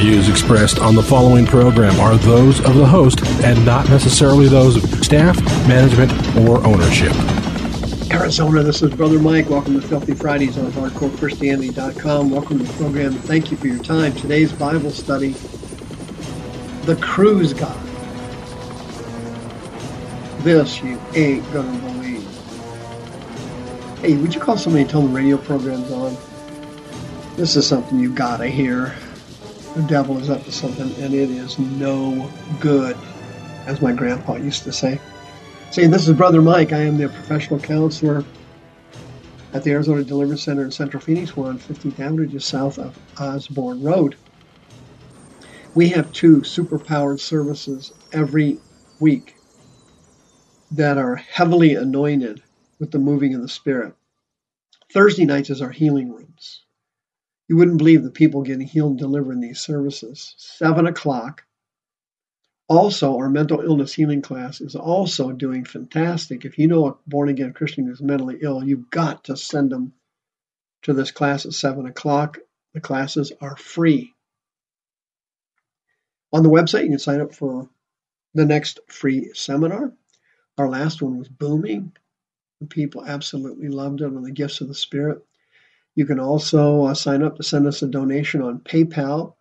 views expressed on the following program are those of the host and not necessarily those of staff, management, or ownership. Arizona, this is Brother Mike. Welcome to Filthy Fridays on HardcoreChristianity.com. Welcome to the program. Thank you for your time. Today's Bible study, The Cruise God. This you ain't gonna believe. Hey, would you call somebody and tell them the radio program's on? This is something you gotta hear. The devil is up to something, and it is no good, as my grandpa used to say. See, this is Brother Mike. I am the professional counselor at the Arizona Deliverance Center in Central Phoenix. We're on 15th Avenue, just south of Osborne Road. We have two super-powered services every week that are heavily anointed with the moving of the Spirit. Thursday nights is our healing rooms. You wouldn't believe the people getting healed and these services. Seven o'clock. Also, our mental illness healing class is also doing fantastic. If you know a born again Christian who's mentally ill, you've got to send them to this class at seven o'clock. The classes are free. On the website, you can sign up for the next free seminar. Our last one was booming. The people absolutely loved it on the gifts of the Spirit. You can also uh, sign up to send us a donation on PayPal.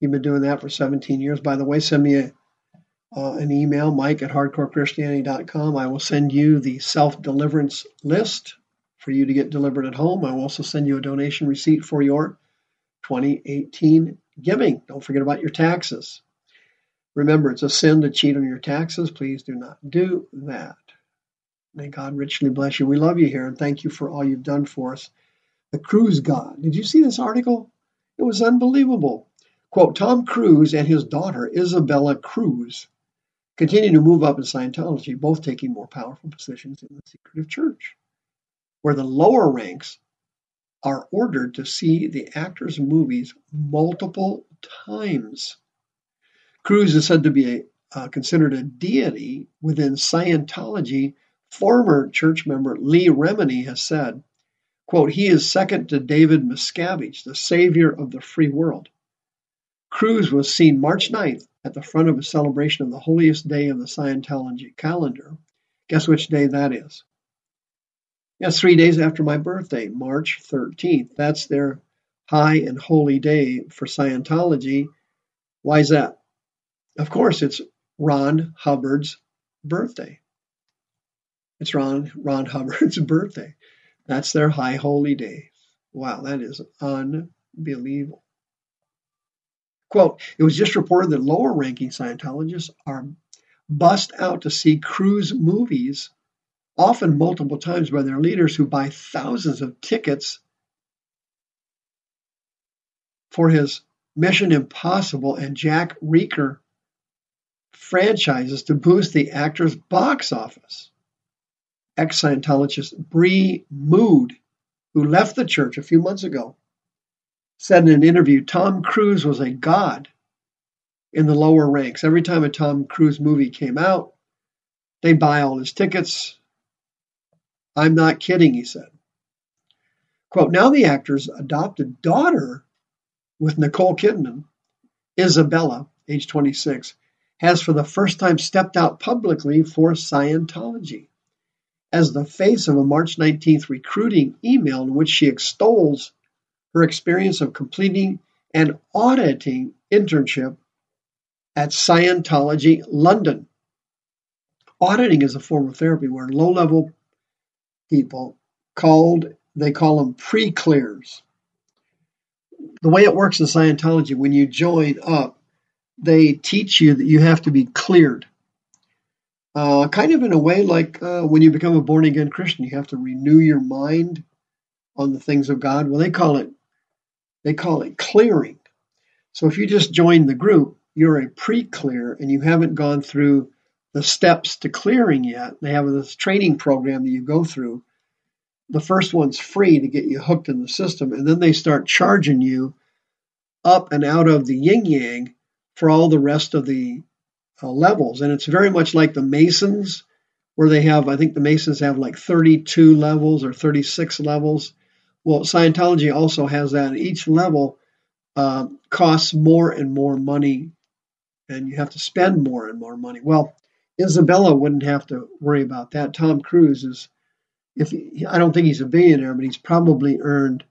You've been doing that for 17 years. By the way, send me a, uh, an email, mike at hardcorechristianity.com. I will send you the self deliverance list for you to get delivered at home. I will also send you a donation receipt for your 2018 giving. Don't forget about your taxes. Remember, it's a sin to cheat on your taxes. Please do not do that. May God richly bless you. We love you here and thank you for all you've done for us the cruise god. Did you see this article? It was unbelievable. Quote Tom Cruise and his daughter, Isabella Cruise, continue to move up in Scientology, both taking more powerful positions in the secretive church, where the lower ranks are ordered to see the actors' movies multiple times. Cruise is said to be a, uh, considered a deity within Scientology. Former church member Leah Remini has said, Quote, he is second to David Miscavige, the savior of the free world. Cruise was seen March 9th at the front of a celebration of the holiest day of the Scientology calendar. Guess which day that is? Yes, three days after my birthday, March 13th. That's their high and holy day for Scientology. Why is that? Of course, it's Ron Hubbard's birthday. It's Ron, Ron Hubbard's birthday. That's their high holy day. Wow, that is unbelievable. Quote, it was just reported that lower ranking Scientologists are bussed out to see cruise movies, often multiple times by their leaders who buy thousands of tickets for his Mission Impossible and Jack Reacher franchises to boost the actor's box office ex Scientologist Bree Mood, who left the church a few months ago, said in an interview Tom Cruise was a god in the lower ranks. Every time a Tom Cruise movie came out, they'd buy all his tickets. I'm not kidding, he said. Quote, now the actor's adopted daughter with Nicole Kidman, Isabella, age 26, has for the first time stepped out publicly for Scientology as the face of a March 19th recruiting email in which she extols her experience of completing an auditing internship at Scientology London. Auditing is a form of therapy where low level people called, they call them pre clears. The way it works in Scientology, when you join up, they teach you that you have to be cleared uh, kind of in a way like uh, when you become a born again Christian, you have to renew your mind on the things of God? Well, they call it they call it clearing. So if you just join the group, you're a pre-clear and you haven't gone through the steps to clearing yet. They have this training program that you go through. The first one's free to get you hooked in the system, and then they start charging you up and out of the yin yang for all the rest of the uh, levels. And it's very much like the Masons, where they have, I think the Masons have like 32 levels or 36 levels. Well, Scientology also has that. Each level uh, costs more and more money, and you have to spend more and more money. Well, Isabella wouldn't have to worry about that. Tom Cruise is, if he, I don't think he's a billionaire, but he's probably earned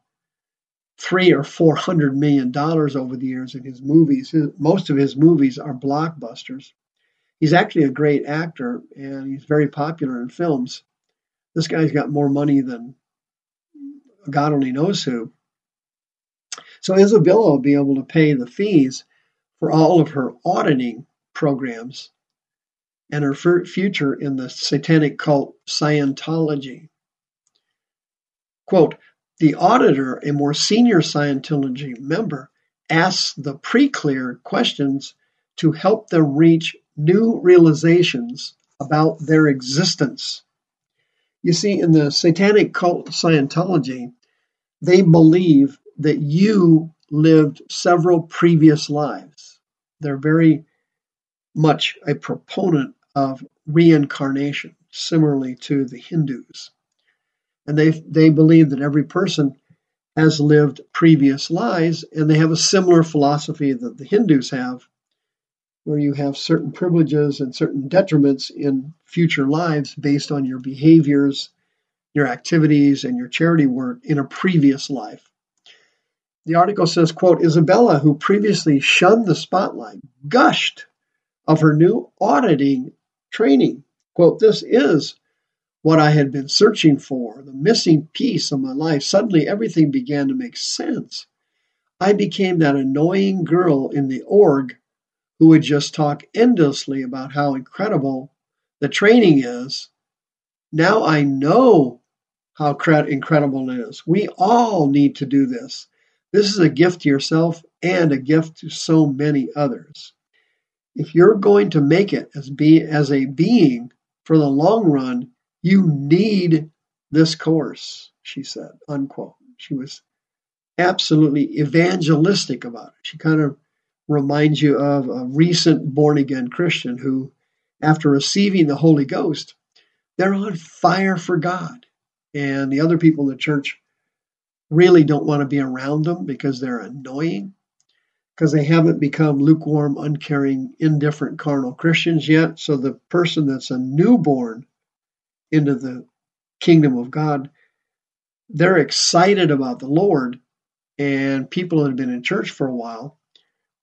three or four hundred million dollars over the years in his movies. His, most of his movies are blockbusters. He's actually a great actor and he's very popular in films. This guy's got more money than God only knows who. So Isabella will be able to pay the fees for all of her auditing programs and her future in the satanic cult Scientology. Quote, the auditor, a more senior Scientology member, asks the pre-clear questions to help them reach new realizations about their existence. You see, in the satanic cult Scientology, they believe that you lived several previous lives. They're very much a proponent of reincarnation, similarly to the Hindus and they they believe that every person has lived previous lives, and they have a similar philosophy that the Hindus have, where you have certain privileges and certain detriments in future lives based on your behaviors, your activities, and your charity work in a previous life. The article says, quote, Isabella, who previously shunned the spotlight, gushed of her new auditing training. Quote, this is what I had been searching for, the missing piece of my life, suddenly everything began to make sense. I became that annoying girl in the org who would just talk endlessly about how incredible the training is. Now I know how incredible it is. We all need to do this. This is a gift to yourself and a gift to so many others. If you're going to make it as be as a being for the long run, you need this course, she said, unquote. She was absolutely evangelistic about it. She kind of reminds you of a recent born again Christian who, after receiving the Holy Ghost, they're on fire for God. And the other people in the church really don't want to be around them because they're annoying, because they haven't become lukewarm, uncaring, indifferent, carnal Christians yet. So the person that's a newborn into the kingdom of God, they're excited about the Lord, and people that have been in church for a while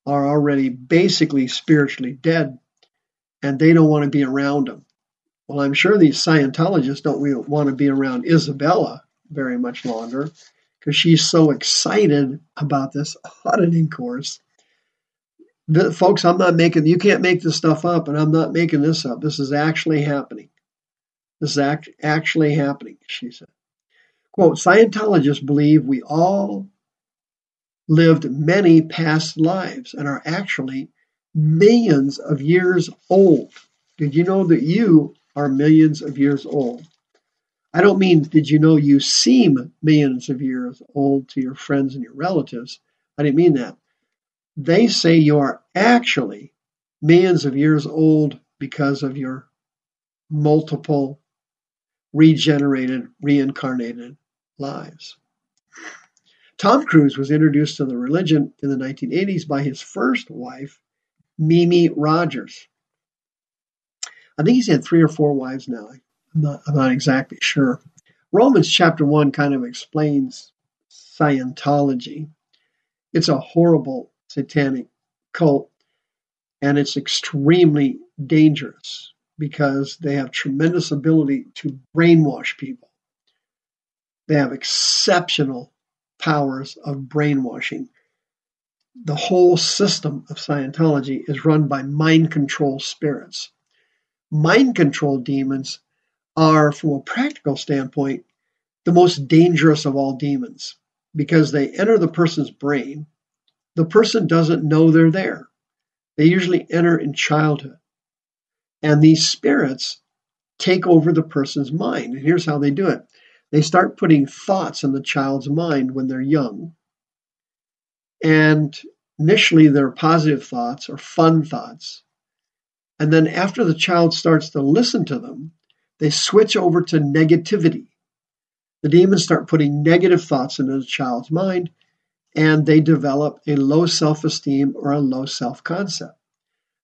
are already basically spiritually dead, and they don't want to be around them. Well, I'm sure these Scientologists don't want to be around Isabella very much longer because she's so excited about this auditing course. The, folks, I'm not making, you can't make this stuff up, and I'm not making this up. This is actually happening. This is act- actually happening, she said. Quote Scientologists believe we all lived many past lives and are actually millions of years old. Did you know that you are millions of years old? I don't mean, did you know you seem millions of years old to your friends and your relatives? I didn't mean that. They say you are actually millions of years old because of your multiple regenerated, reincarnated lives. Tom Cruise was introduced to the religion in the 1980s by his first wife, Mimi Rogers. I think he's had three or four wives now. I'm not, I'm not exactly sure. Romans chapter 1 kind of explains Scientology. It's a horrible satanic cult, and it's extremely dangerous because they have tremendous ability to brainwash people. They have exceptional powers of brainwashing. The whole system of Scientology is run by mind control spirits. Mind control demons are, from a practical standpoint, the most dangerous of all demons because they enter the person's brain. The person doesn't know they're there. They usually enter in childhood. And these spirits take over the person's mind. And here's how they do it they start putting thoughts in the child's mind when they're young. And initially, they're positive thoughts or fun thoughts. And then after the child starts to listen to them, they switch over to negativity. The demons start putting negative thoughts into the child's mind, and they develop a low self esteem or a low self concept.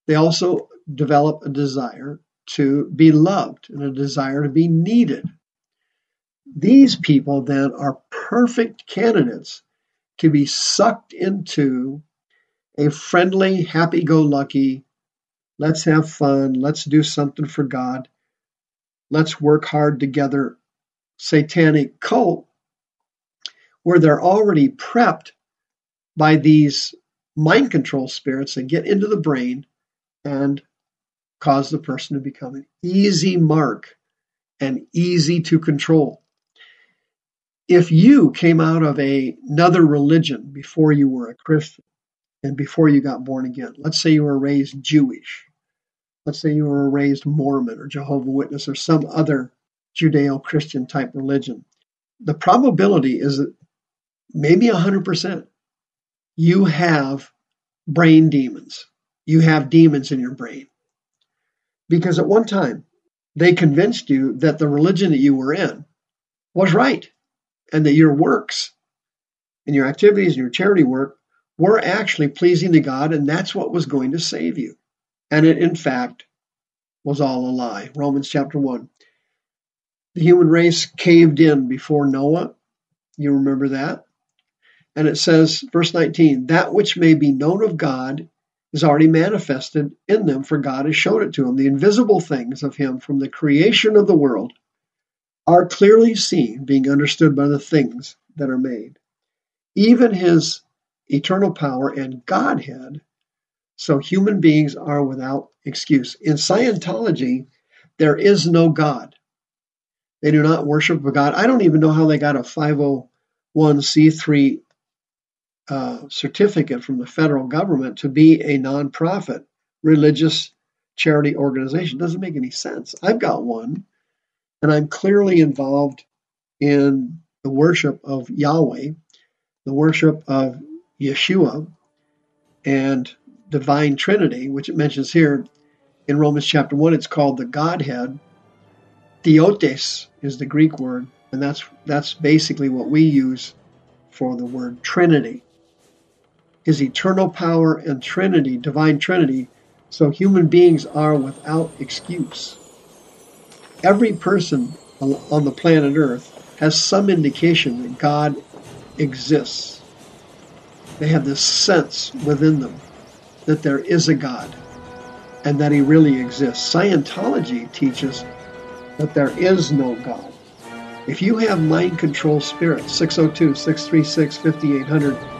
They also develop a desire to be loved and a desire to be needed. These people then are perfect candidates to be sucked into a friendly, happy go lucky, let's have fun, let's do something for God, let's work hard together satanic cult where they're already prepped by these mind control spirits that get into the brain and cause the person to become an easy mark and easy to control. If you came out of a, another religion before you were a Christian and before you got born again, let's say you were raised Jewish, let's say you were raised Mormon or Jehovah Witness or some other Judeo Christian type religion, the probability is that maybe 100% you have brain demons. You have demons in your brain. Because at one time, they convinced you that the religion that you were in was right and that your works and your activities and your charity work were actually pleasing to God and that's what was going to save you. And it, in fact, was all a lie. Romans chapter 1. The human race caved in before Noah. You remember that? And it says, verse 19, that which may be known of God is already manifested in them, for God has shown it to them. The invisible things of Him from the creation of the world are clearly seen, being understood by the things that are made. Even His eternal power and Godhead, so human beings are without excuse. In Scientology, there is no God. They do not worship a God. I don't even know how they got a 501c3 uh, certificate from the federal government to be a nonprofit religious charity organization. Doesn't make any sense. I've got one, and I'm clearly involved in the worship of Yahweh, the worship of Yeshua, and divine Trinity, which it mentions here in Romans chapter 1. It's called the Godhead. Theotes is the Greek word, and that's that's basically what we use for the word Trinity his eternal power and Trinity, divine Trinity, so human beings are without excuse. Every person on the planet Earth has some indication that God exists. They have this sense within them that there is a God and that he really exists. Scientology teaches that there is no God. If you have mind control spirits, 602 636 5800,